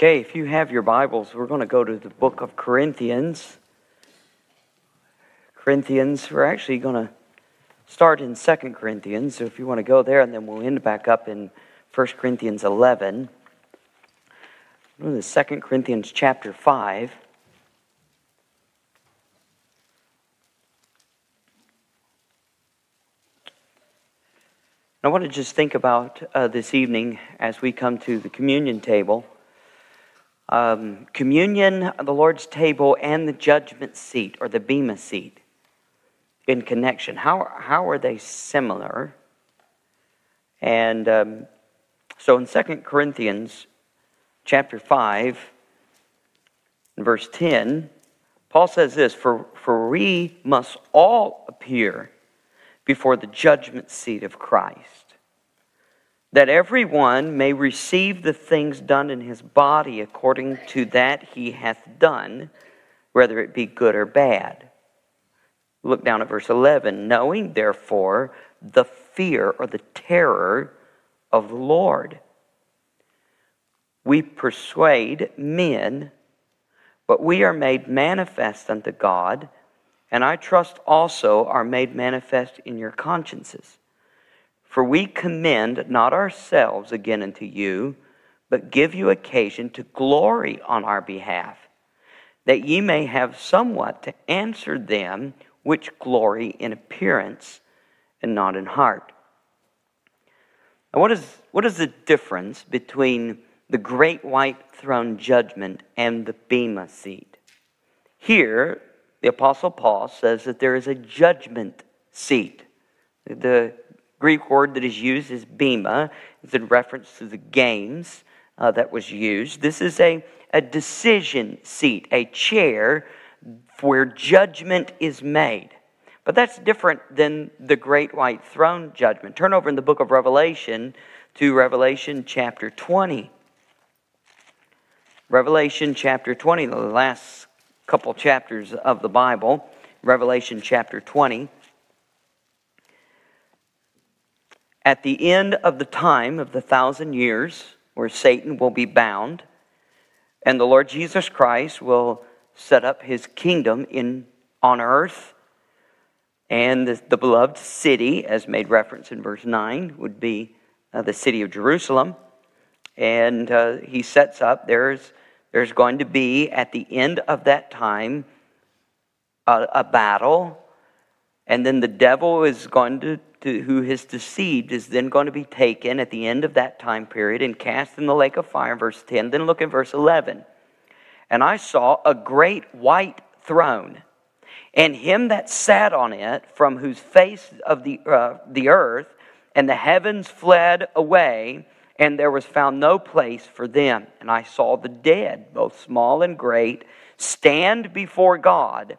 Okay, if you have your Bibles, we're going to go to the book of Corinthians. Corinthians, we're actually going to start in Second Corinthians. So if you want to go there, and then we'll end back up in 1 Corinthians 11. Go to 2 Corinthians chapter 5. I want to just think about uh, this evening as we come to the communion table um, communion, the Lord's table, and the judgment seat or the Bema seat in connection. How, how are they similar? And um, so in 2 Corinthians chapter 5, verse 10, Paul says this for, for we must all appear before the judgment seat of Christ that everyone may receive the things done in his body according to that he hath done, whether it be good or bad. Look down at verse 11. Knowing, therefore, the fear or the terror of the Lord. We persuade men, but we are made manifest unto God, and I trust also are made manifest in your consciences. For we commend not ourselves again unto you, but give you occasion to glory on our behalf, that ye may have somewhat to answer them which glory in appearance and not in heart. Now, what is, what is the difference between the great white throne judgment and the Bema seat? Here, the Apostle Paul says that there is a judgment seat. The Greek word that is used is bema. It's in reference to the games uh, that was used. This is a, a decision seat, a chair where judgment is made. But that's different than the great white throne judgment. Turn over in the book of Revelation to Revelation chapter 20. Revelation chapter 20, the last couple chapters of the Bible. Revelation chapter 20. At the end of the time of the thousand years, where Satan will be bound, and the Lord Jesus Christ will set up his kingdom in, on earth, and the, the beloved city, as made reference in verse 9, would be uh, the city of Jerusalem. And uh, he sets up, there's, there's going to be, at the end of that time, a, a battle, and then the devil is going to to, who has deceived is then going to be taken at the end of that time period and cast in the lake of fire, verse 10. Then look at verse 11. And I saw a great white throne, and him that sat on it, from whose face of the, uh, the earth and the heavens fled away, and there was found no place for them. And I saw the dead, both small and great, stand before God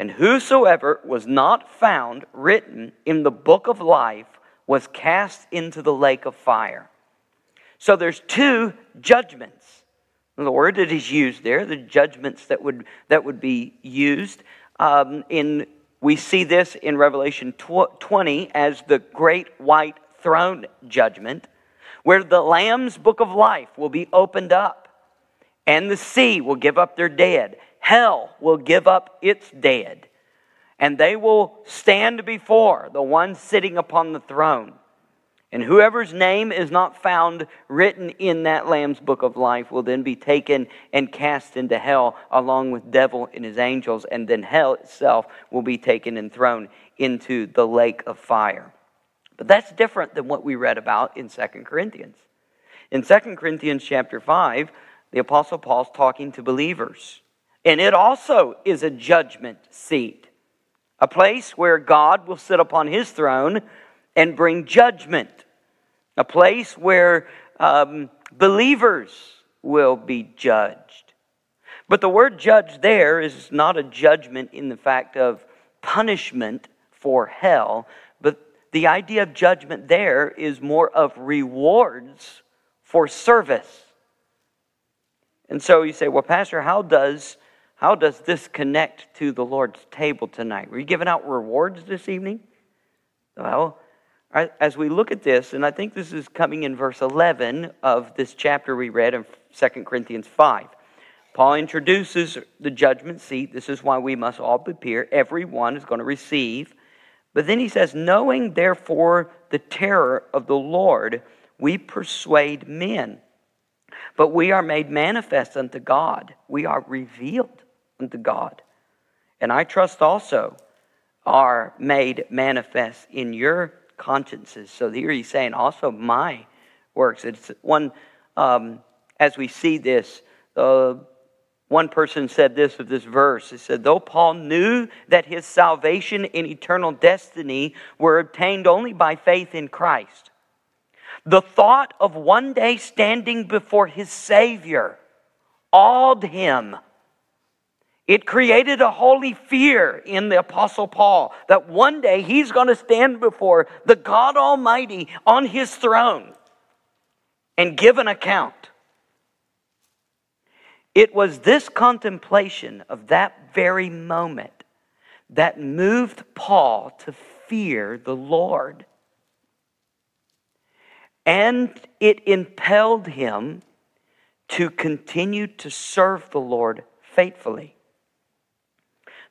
and whosoever was not found written in the book of life was cast into the lake of fire. So there's two judgments. The word that is used there, the judgments that would, that would be used. Um, in, we see this in Revelation 20 as the great white throne judgment, where the Lamb's book of life will be opened up, and the sea will give up their dead, hell will give up its dead, and they will stand before the one sitting upon the throne. And whoever's name is not found written in that Lamb's book of life will then be taken and cast into hell along with devil and his angels, and then hell itself will be taken and thrown into the lake of fire. But that's different than what we read about in 2 Corinthians. In 2 Corinthians chapter 5, the Apostle Paul's talking to believers. And it also is a judgment seat, a place where God will sit upon his throne and bring judgment, a place where um, believers will be judged. But the word judge there is not a judgment in the fact of punishment for hell, but the idea of judgment there is more of rewards for service. And so you say, well, Pastor, how does, how does this connect to the Lord's table tonight? Were you giving out rewards this evening? Well, as we look at this, and I think this is coming in verse 11 of this chapter we read in 2 Corinthians 5. Paul introduces the judgment seat. This is why we must all prepare. Everyone is going to receive. But then he says, Knowing therefore the terror of the Lord, we persuade men. But we are made manifest unto God. We are revealed unto God. And I trust also are made manifest in your consciences. So here he's saying also my works. It's one, um, as we see this, uh, one person said this of this verse. He said, Though Paul knew that his salvation and eternal destiny were obtained only by faith in Christ, the thought of one day standing before his Savior awed him. It created a holy fear in the Apostle Paul that one day he's going to stand before the God Almighty on his throne and give an account. It was this contemplation of that very moment that moved Paul to fear the Lord. And it impelled him to continue to serve the Lord faithfully.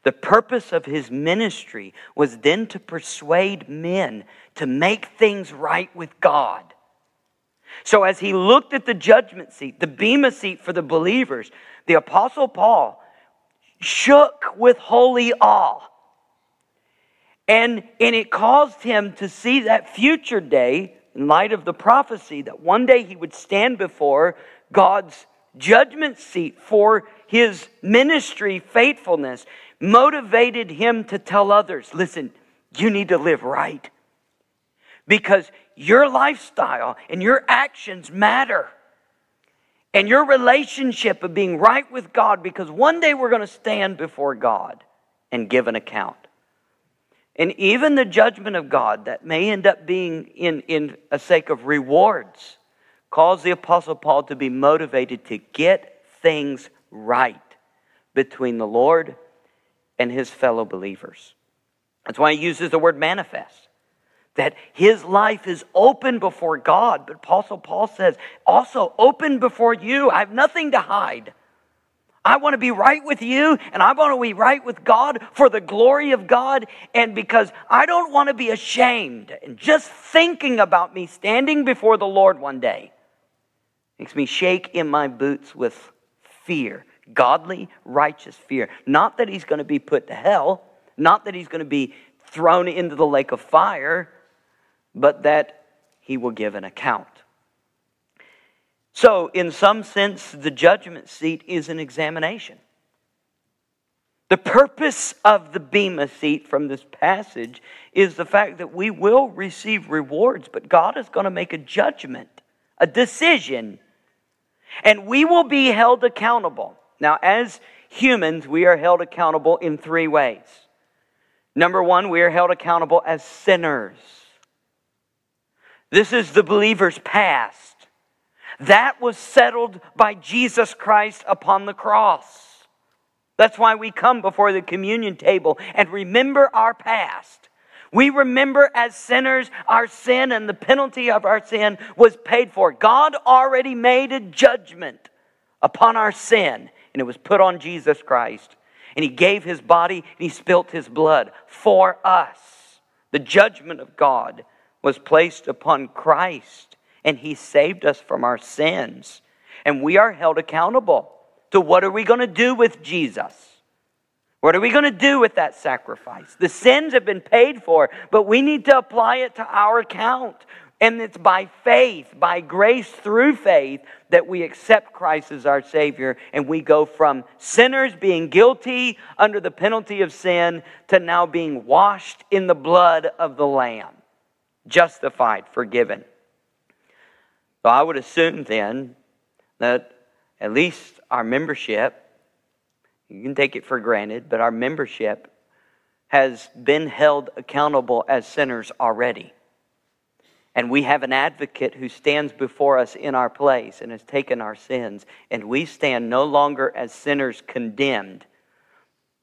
The purpose of his ministry was then to persuade men to make things right with God. So, as he looked at the judgment seat, the Bema seat for the believers, the Apostle Paul shook with holy awe. And, and it caused him to see that future day, in light of the prophecy, that one day he would stand before God's judgment seat for his ministry faithfulness, motivated him to tell others listen, you need to live right. Because your lifestyle and your actions matter. And your relationship of being right with God, because one day we're going to stand before God and give an account. And even the judgment of God that may end up being in, in a sake of rewards caused the Apostle Paul to be motivated to get things right between the Lord and his fellow believers. That's why he uses the word manifest that his life is open before God. But Apostle Paul says, also open before you. I have nothing to hide. I want to be right with you and I want to be right with God for the glory of God and because I don't want to be ashamed. And just thinking about me standing before the Lord one day makes me shake in my boots with fear. Godly, righteous fear. Not that he's going to be put to hell, not that he's going to be thrown into the lake of fire, but that he will give an account. So, in some sense, the judgment seat is an examination. The purpose of the Bema seat from this passage is the fact that we will receive rewards, but God is going to make a judgment, a decision, and we will be held accountable. Now, as humans, we are held accountable in three ways. Number one, we are held accountable as sinners. This is the believer's past. That was settled by Jesus Christ upon the cross. That's why we come before the communion table and remember our past. We remember as sinners our sin and the penalty of our sin was paid for. God already made a judgment upon our sin, and it was put on Jesus Christ. And He gave His body and He spilt His blood for us. The judgment of God was placed upon Christ, and He saved us from our sins. And we are held accountable to what are we going to do with Jesus? What are we going to do with that sacrifice? The sins have been paid for, but we need to apply it to our account. And it's by faith, by grace through faith, that we accept Christ as our Savior and we go from sinners being guilty under the penalty of sin to now being washed in the blood of the Lamb justified, forgiven. So I would assume then that at least our membership, you can take it for granted, but our membership has been held accountable as sinners already. And we have an advocate who stands before us in our place and has taken our sins. And we stand no longer as sinners condemned,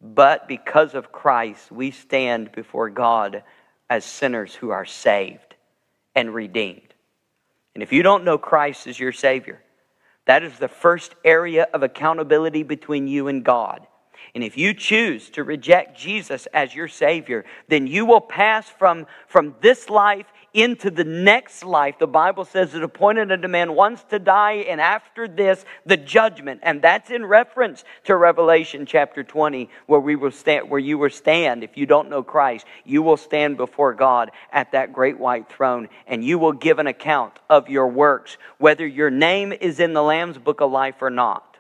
but because of Christ, we stand before God as sinners who are saved and redeemed. And if you don't know Christ as your Savior, that is the first area of accountability between you and God. And if you choose to reject Jesus as your Savior, then you will pass from, from this life into the next life. The Bible says it appointed unto man once to die, and after this, the judgment. And that's in reference to Revelation chapter 20, where we will stand, where you will stand. If you don't know Christ, you will stand before God at that great white throne, and you will give an account of your works, whether your name is in the Lamb's book of life or not.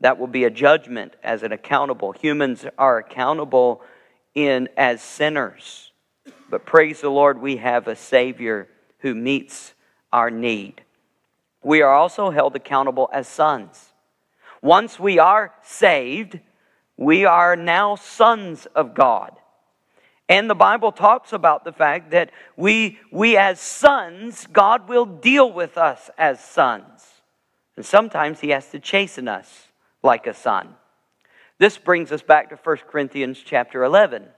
That will be a judgment as an accountable. Humans are accountable in as sinners. But praise the Lord, we have a Savior who meets our need. We are also held accountable as sons. Once we are saved, we are now sons of God. And the Bible talks about the fact that we, we as sons, God will deal with us as sons. And sometimes He has to chasten us like a son. This brings us back to 1 Corinthians chapter 11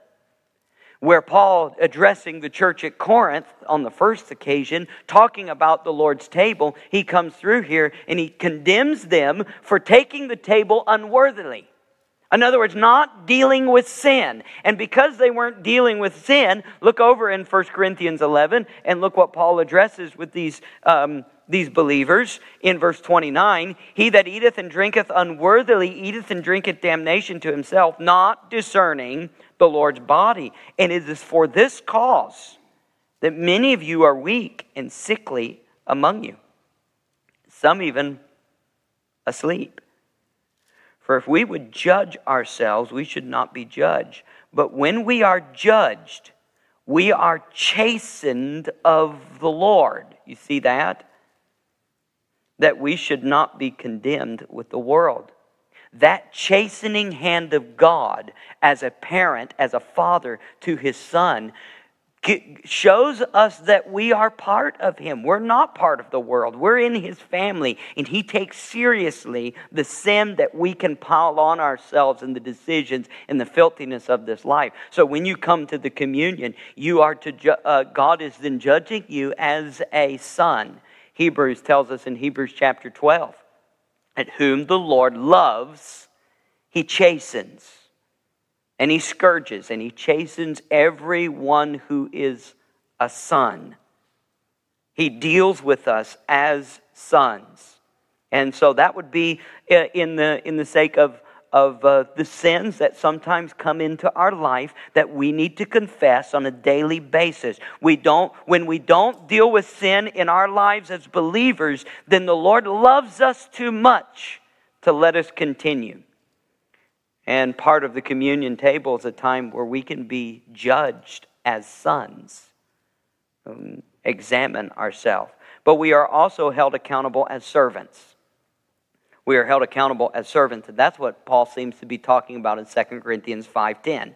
where Paul, addressing the church at Corinth on the first occasion, talking about the Lord's table, he comes through here and he condemns them for taking the table unworthily. In other words, not dealing with sin. And because they weren't dealing with sin, look over in 1 Corinthians 11 and look what Paul addresses with these, um, these believers in verse 29 He that eateth and drinketh unworthily eateth and drinketh damnation to himself, not discerning the Lord's body. And it is for this cause that many of you are weak and sickly among you, some even asleep. For if we would judge ourselves, we should not be judged. But when we are judged, we are chastened of the Lord. You see that? That we should not be condemned with the world that chastening hand of God as a parent, as a father to his son, shows us that we are part of him. We're not part of the world. We're in his family, and he takes seriously the sin that we can pile on ourselves and the decisions and the filthiness of this life. So when you come to the communion, you are to ju- uh, God is then judging you as a son. Hebrews tells us in Hebrews chapter 12 at whom the Lord loves, he chastens and he scourges and he chastens everyone who is a son. He deals with us as sons. And so that would be uh, in the, in the sake of of uh, the sins that sometimes come into our life that we need to confess on a daily basis. We don't, when we don't deal with sin in our lives as believers, then the Lord loves us too much to let us continue. And part of the communion table is a time where we can be judged as sons, um, examine ourselves. But we are also held accountable as servants we are held accountable as servants. And that's what Paul seems to be talking about in 2 Corinthians 5:10,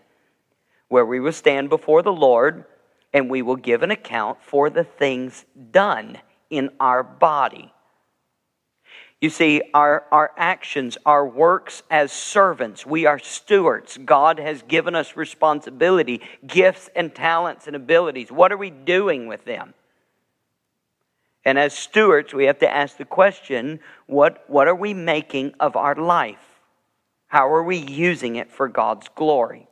where we will stand before the Lord and we will give an account for the things done in our body. You see, our, our actions, our works as servants, we are stewards. God has given us responsibility, gifts and talents and abilities. What are we doing with them? And as stewards, we have to ask the question what, what are we making of our life? How are we using it for God's glory?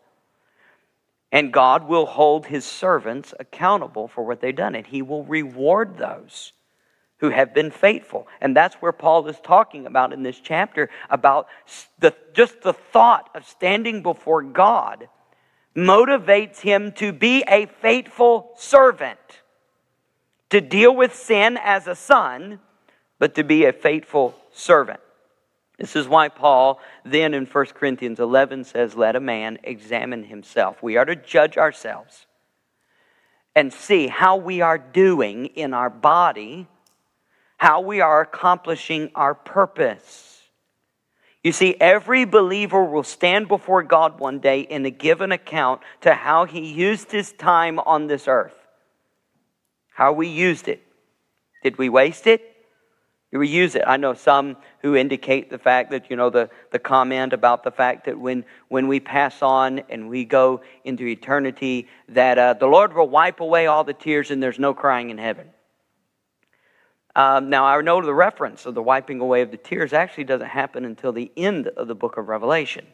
And God will hold his servants accountable for what they've done, and he will reward those who have been faithful. And that's where Paul is talking about in this chapter about the, just the thought of standing before God motivates him to be a faithful servant to deal with sin as a son, but to be a faithful servant. This is why Paul then in 1 Corinthians 11 says, Let a man examine himself. We are to judge ourselves and see how we are doing in our body how we are accomplishing our purpose. You see, every believer will stand before God one day and give an account to how he used his time on this earth, how we used it. Did we waste it? Did we use it? I know some who indicate the fact that, you know, the, the comment about the fact that when, when we pass on and we go into eternity, that uh, the Lord will wipe away all the tears and there's no crying in heaven. Um, now, I know the reference of the wiping away of the tears actually doesn't happen until the end of the book of Revelation,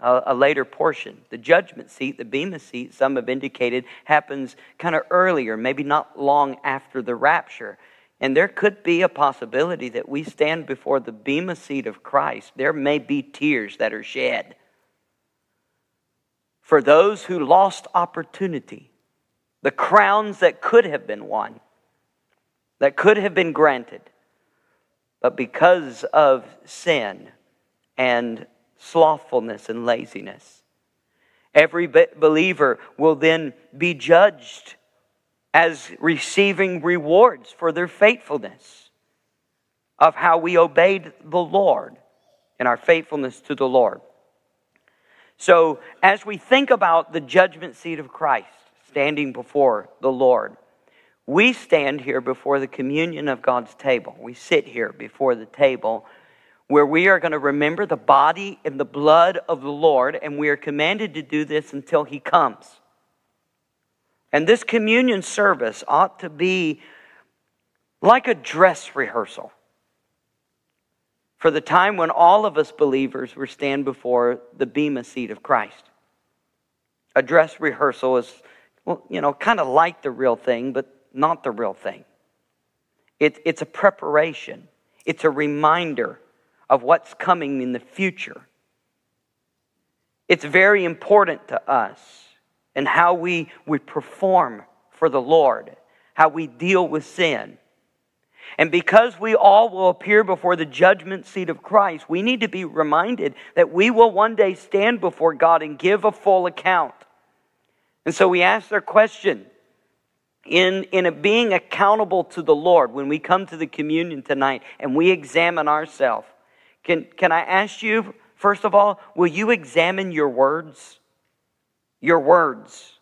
a, a later portion. The judgment seat, the Bema seat, some have indicated, happens kind of earlier, maybe not long after the rapture. And there could be a possibility that we stand before the Bema seat of Christ. There may be tears that are shed. For those who lost opportunity, the crowns that could have been won that could have been granted, but because of sin and slothfulness and laziness, every believer will then be judged as receiving rewards for their faithfulness of how we obeyed the Lord and our faithfulness to the Lord. So, as we think about the judgment seat of Christ standing before the Lord, we stand here before the communion of God's table. We sit here before the table where we are going to remember the body and the blood of the Lord, and we are commanded to do this until He comes. And this communion service ought to be like a dress rehearsal for the time when all of us believers will stand before the Bema seat of Christ. A dress rehearsal is, well, you know, kind of like the real thing, but not the real thing. It, it's a preparation, it's a reminder of what's coming in the future. It's very important to us and how we, we perform for the Lord, how we deal with sin. And because we all will appear before the judgment seat of Christ, we need to be reminded that we will one day stand before God and give a full account. And so we ask our question in, in being accountable to the Lord when we come to the communion tonight and we examine ourselves. Can, can I ask you, first of all, will you examine your words? Your words.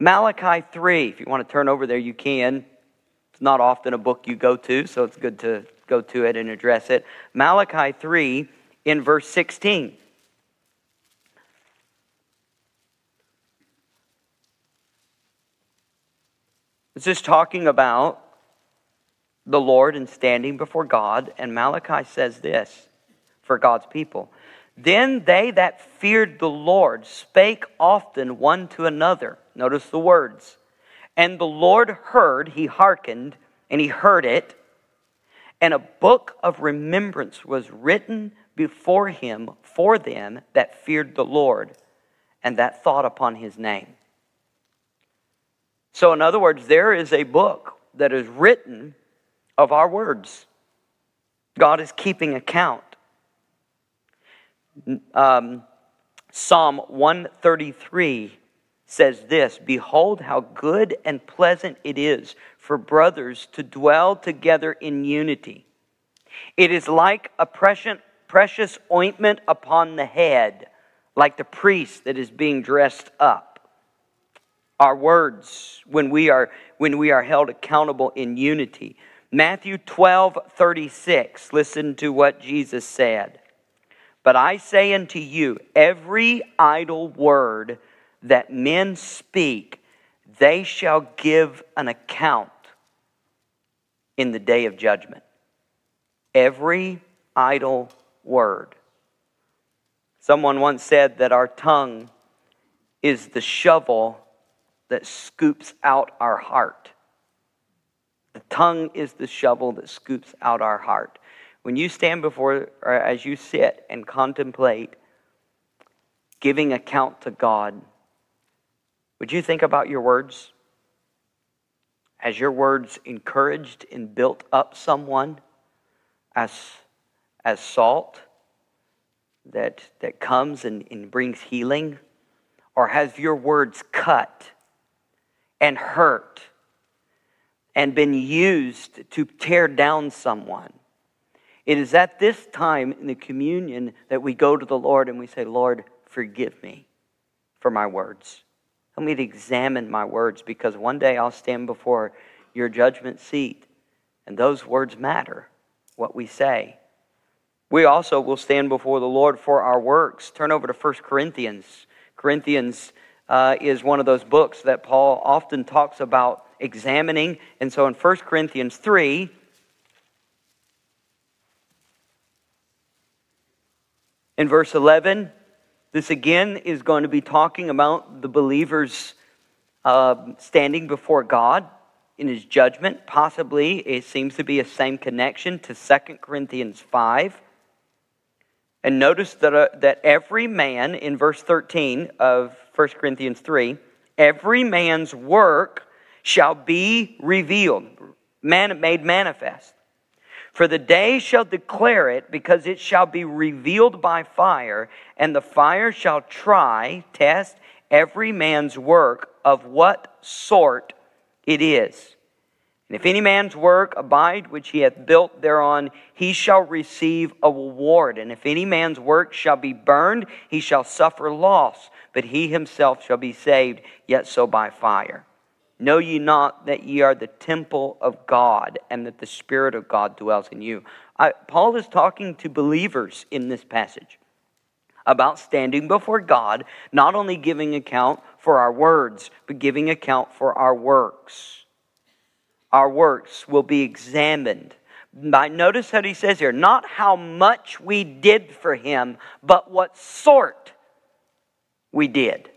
Malachi 3, if you want to turn over there, you can. It's not often a book you go to, so it's good to go to it and address it. Malachi 3 in verse 16. This is talking about the Lord and standing before God. And Malachi says this for God's people Then they that feared the Lord spake often one to another. Notice the words. And the Lord heard, he hearkened, and he heard it. And a book of remembrance was written before him for them that feared the Lord and that thought upon his name. So, in other words, there is a book that is written of our words. God is keeping account. Um, Psalm 133 says this Behold, how good and pleasant it is for brothers to dwell together in unity. It is like a precious ointment upon the head, like the priest that is being dressed up our words when we are when we are held accountable in unity. Matthew 12, 36. Listen to what Jesus said. But I say unto you, every idle word that men speak, they shall give an account in the day of judgment. Every idle word. Someone once said that our tongue is the shovel that scoops out our heart. The tongue is the shovel that scoops out our heart. When you stand before, or as you sit and contemplate giving account to God, would you think about your words? Has your words encouraged and built up someone as, as salt that, that comes and, and brings healing? Or has your words cut and hurt and been used to tear down someone. It is at this time in the communion that we go to the Lord and we say, Lord, forgive me for my words. Help me to examine my words because one day I'll stand before your judgment seat and those words matter, what we say. We also will stand before the Lord for our works. Turn over to 1 Corinthians. Corinthians uh, is one of those books that Paul often talks about examining. And so in 1 Corinthians 3, in verse 11, this again is going to be talking about the believers uh, standing before God in his judgment. Possibly it seems to be a same connection to 2 Corinthians 5. And notice that, uh, that every man, in verse 13 of 1 Corinthians 3, every man's work shall be revealed, man, made manifest. For the day shall declare it, because it shall be revealed by fire, and the fire shall try, test every man's work of what sort it is. And if any man's work abide which he hath built thereon, he shall receive a reward. And if any man's work shall be burned, he shall suffer loss, but he himself shall be saved, yet so by fire. Know ye not that ye are the temple of God, and that the Spirit of God dwells in you? I, Paul is talking to believers in this passage about standing before God, not only giving account for our words, but giving account for our works our works will be examined. By, notice what he says here not how much we did for him, but what sort we did.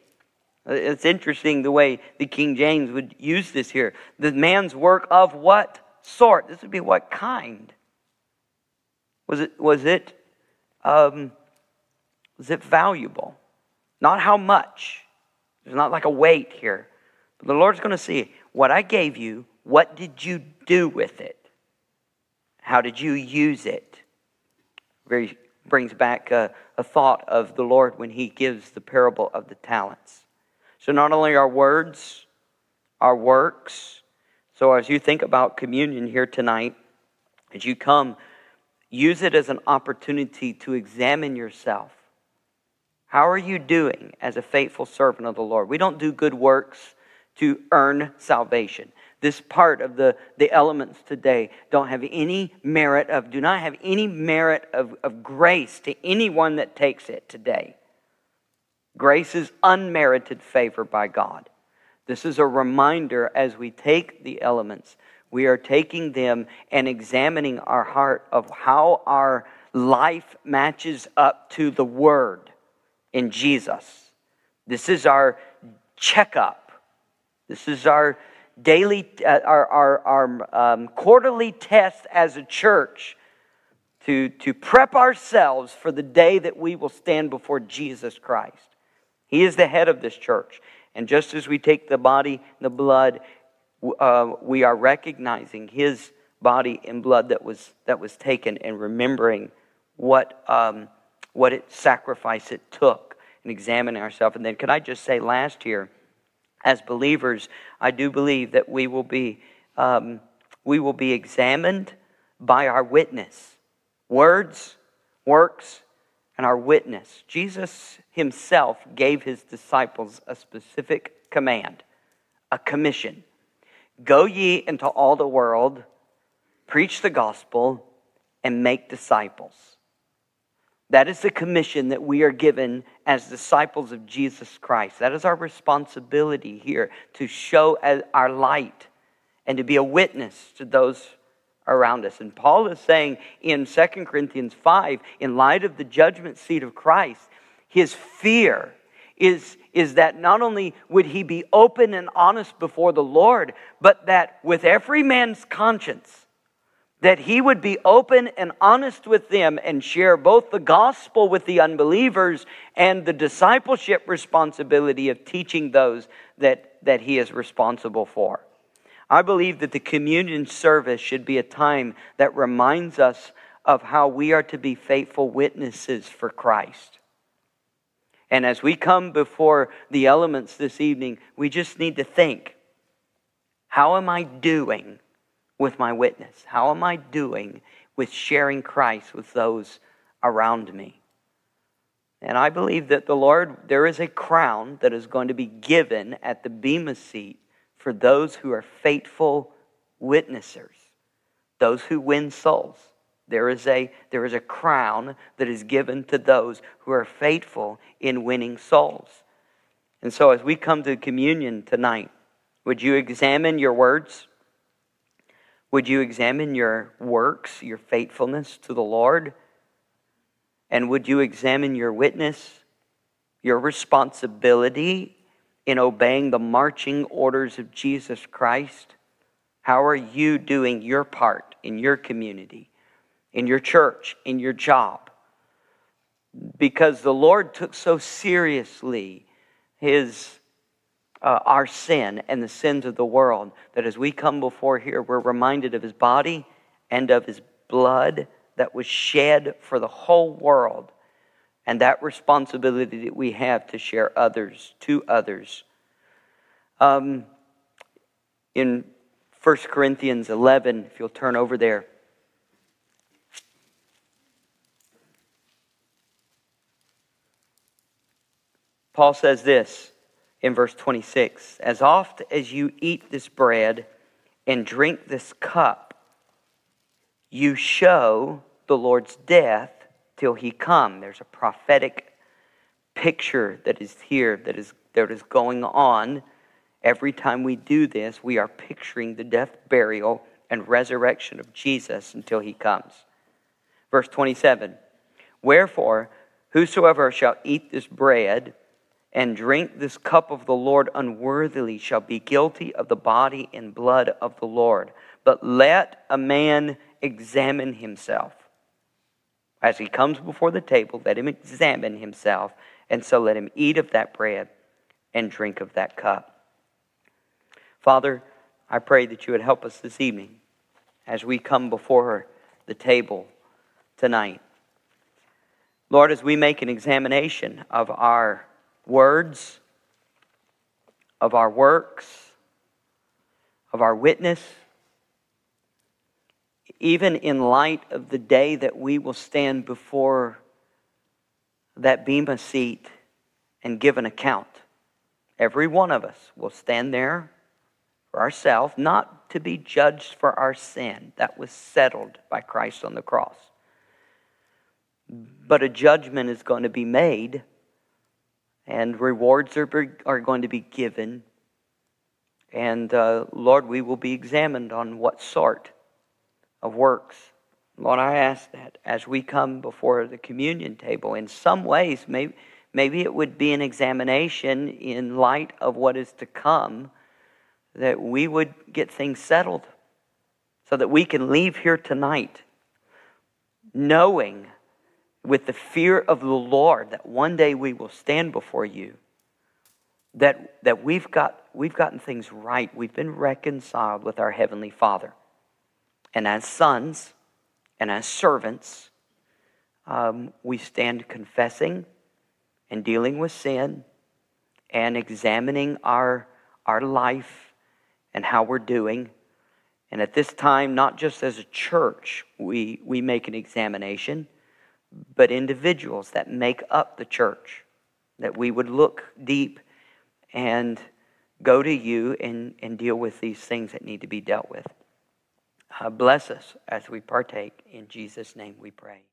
It's interesting the way the King James would use this here. The man's work of what sort? This would be what kind? Was it, was it, um, was it valuable? Not how much. There's not like a weight here. But the Lord's going to see what I gave you what did you do with it? How did you use it? Very brings back a, a thought of the Lord when he gives the parable of the talents. So not only our words, our works. So as you think about communion here tonight, as you come, use it as an opportunity to examine yourself. How are you doing as a faithful servant of the Lord? We don't do good works to earn salvation this part of the, the elements today don't have any merit of, do not have any merit of, of grace to anyone that takes it today. Grace is unmerited favor by God. This is a reminder as we take the elements, we are taking them and examining our heart of how our life matches up to the Word in Jesus. This is our checkup. This is our daily, uh, our, our, our um, quarterly test as a church to, to prep ourselves for the day that we will stand before Jesus Christ. He is the head of this church. And just as we take the body, and the blood, uh, we are recognizing his body and blood that was, that was taken and remembering what, um, what it sacrifice it took and examining ourselves. And then, could I just say last year, as believers, I do believe that we will be, um, we will be examined by our witness words, works, and our witness. Jesus himself gave his disciples a specific command, a commission Go ye into all the world, preach the gospel, and make disciples. That is the commission that we are given as disciples of Jesus Christ. That is our responsibility here to show our light and to be a witness to those around us. And Paul is saying in 2 Corinthians 5, in light of the judgment seat of Christ, his fear is, is that not only would he be open and honest before the Lord, but that with every man's conscience, that he would be open and honest with them and share both the gospel with the unbelievers and the discipleship responsibility of teaching those that, that he is responsible for. I believe that the communion service should be a time that reminds us of how we are to be faithful witnesses for Christ. And as we come before the elements this evening, we just need to think how am I doing with my witness? How am I doing with sharing Christ with those around me? And I believe that the Lord, there is a crown that is going to be given at the Bema seat for those who are faithful witnessers, those who win souls. There is, a, there is a crown that is given to those who are faithful in winning souls. And so, as we come to communion tonight, would you examine your words? Would you examine your works, your faithfulness to the Lord? And would you examine your witness, your responsibility in obeying the marching orders of Jesus Christ? How are you doing your part in your community, in your church, in your job? Because the Lord took so seriously his uh, our sin and the sins of the world that as we come before here we're reminded of his body and of his blood that was shed for the whole world and that responsibility that we have to share others to others um, in 1 Corinthians 11, if you'll turn over there. Paul says this in verse 26 As oft as you eat this bread and drink this cup, you show the Lord's death till he come. There's a prophetic picture that is here that is, that is going on Every time we do this, we are picturing the death, burial, and resurrection of Jesus until he comes. Verse 27 Wherefore, whosoever shall eat this bread and drink this cup of the Lord unworthily shall be guilty of the body and blood of the Lord. But let a man examine himself. As he comes before the table, let him examine himself, and so let him eat of that bread and drink of that cup. Father, I pray that you would help us this evening as we come before the table tonight. Lord, as we make an examination of our words, of our works, of our witness, even in light of the day that we will stand before that Bema seat and give an account. Every one of us will stand there for ourselves, not to be judged for our sin. That was settled by Christ on the cross. But a judgment is going to be made, and rewards are, are going to be given. And uh, Lord, we will be examined on what sort of works. Lord, I ask that as we come before the communion table, in some ways, maybe, maybe it would be an examination in light of what is to come that we would get things settled so that we can leave here tonight knowing with the fear of the Lord that one day we will stand before you that that we've got we've gotten things right we've been reconciled with our heavenly father and as sons and as servants um, we stand confessing and dealing with sin and examining our our life and how we're doing. And at this time, not just as a church, we, we make an examination, but individuals that make up the church, that we would look deep and go to you and, and deal with these things that need to be dealt with. Uh, bless us as we partake. In Jesus' name we pray.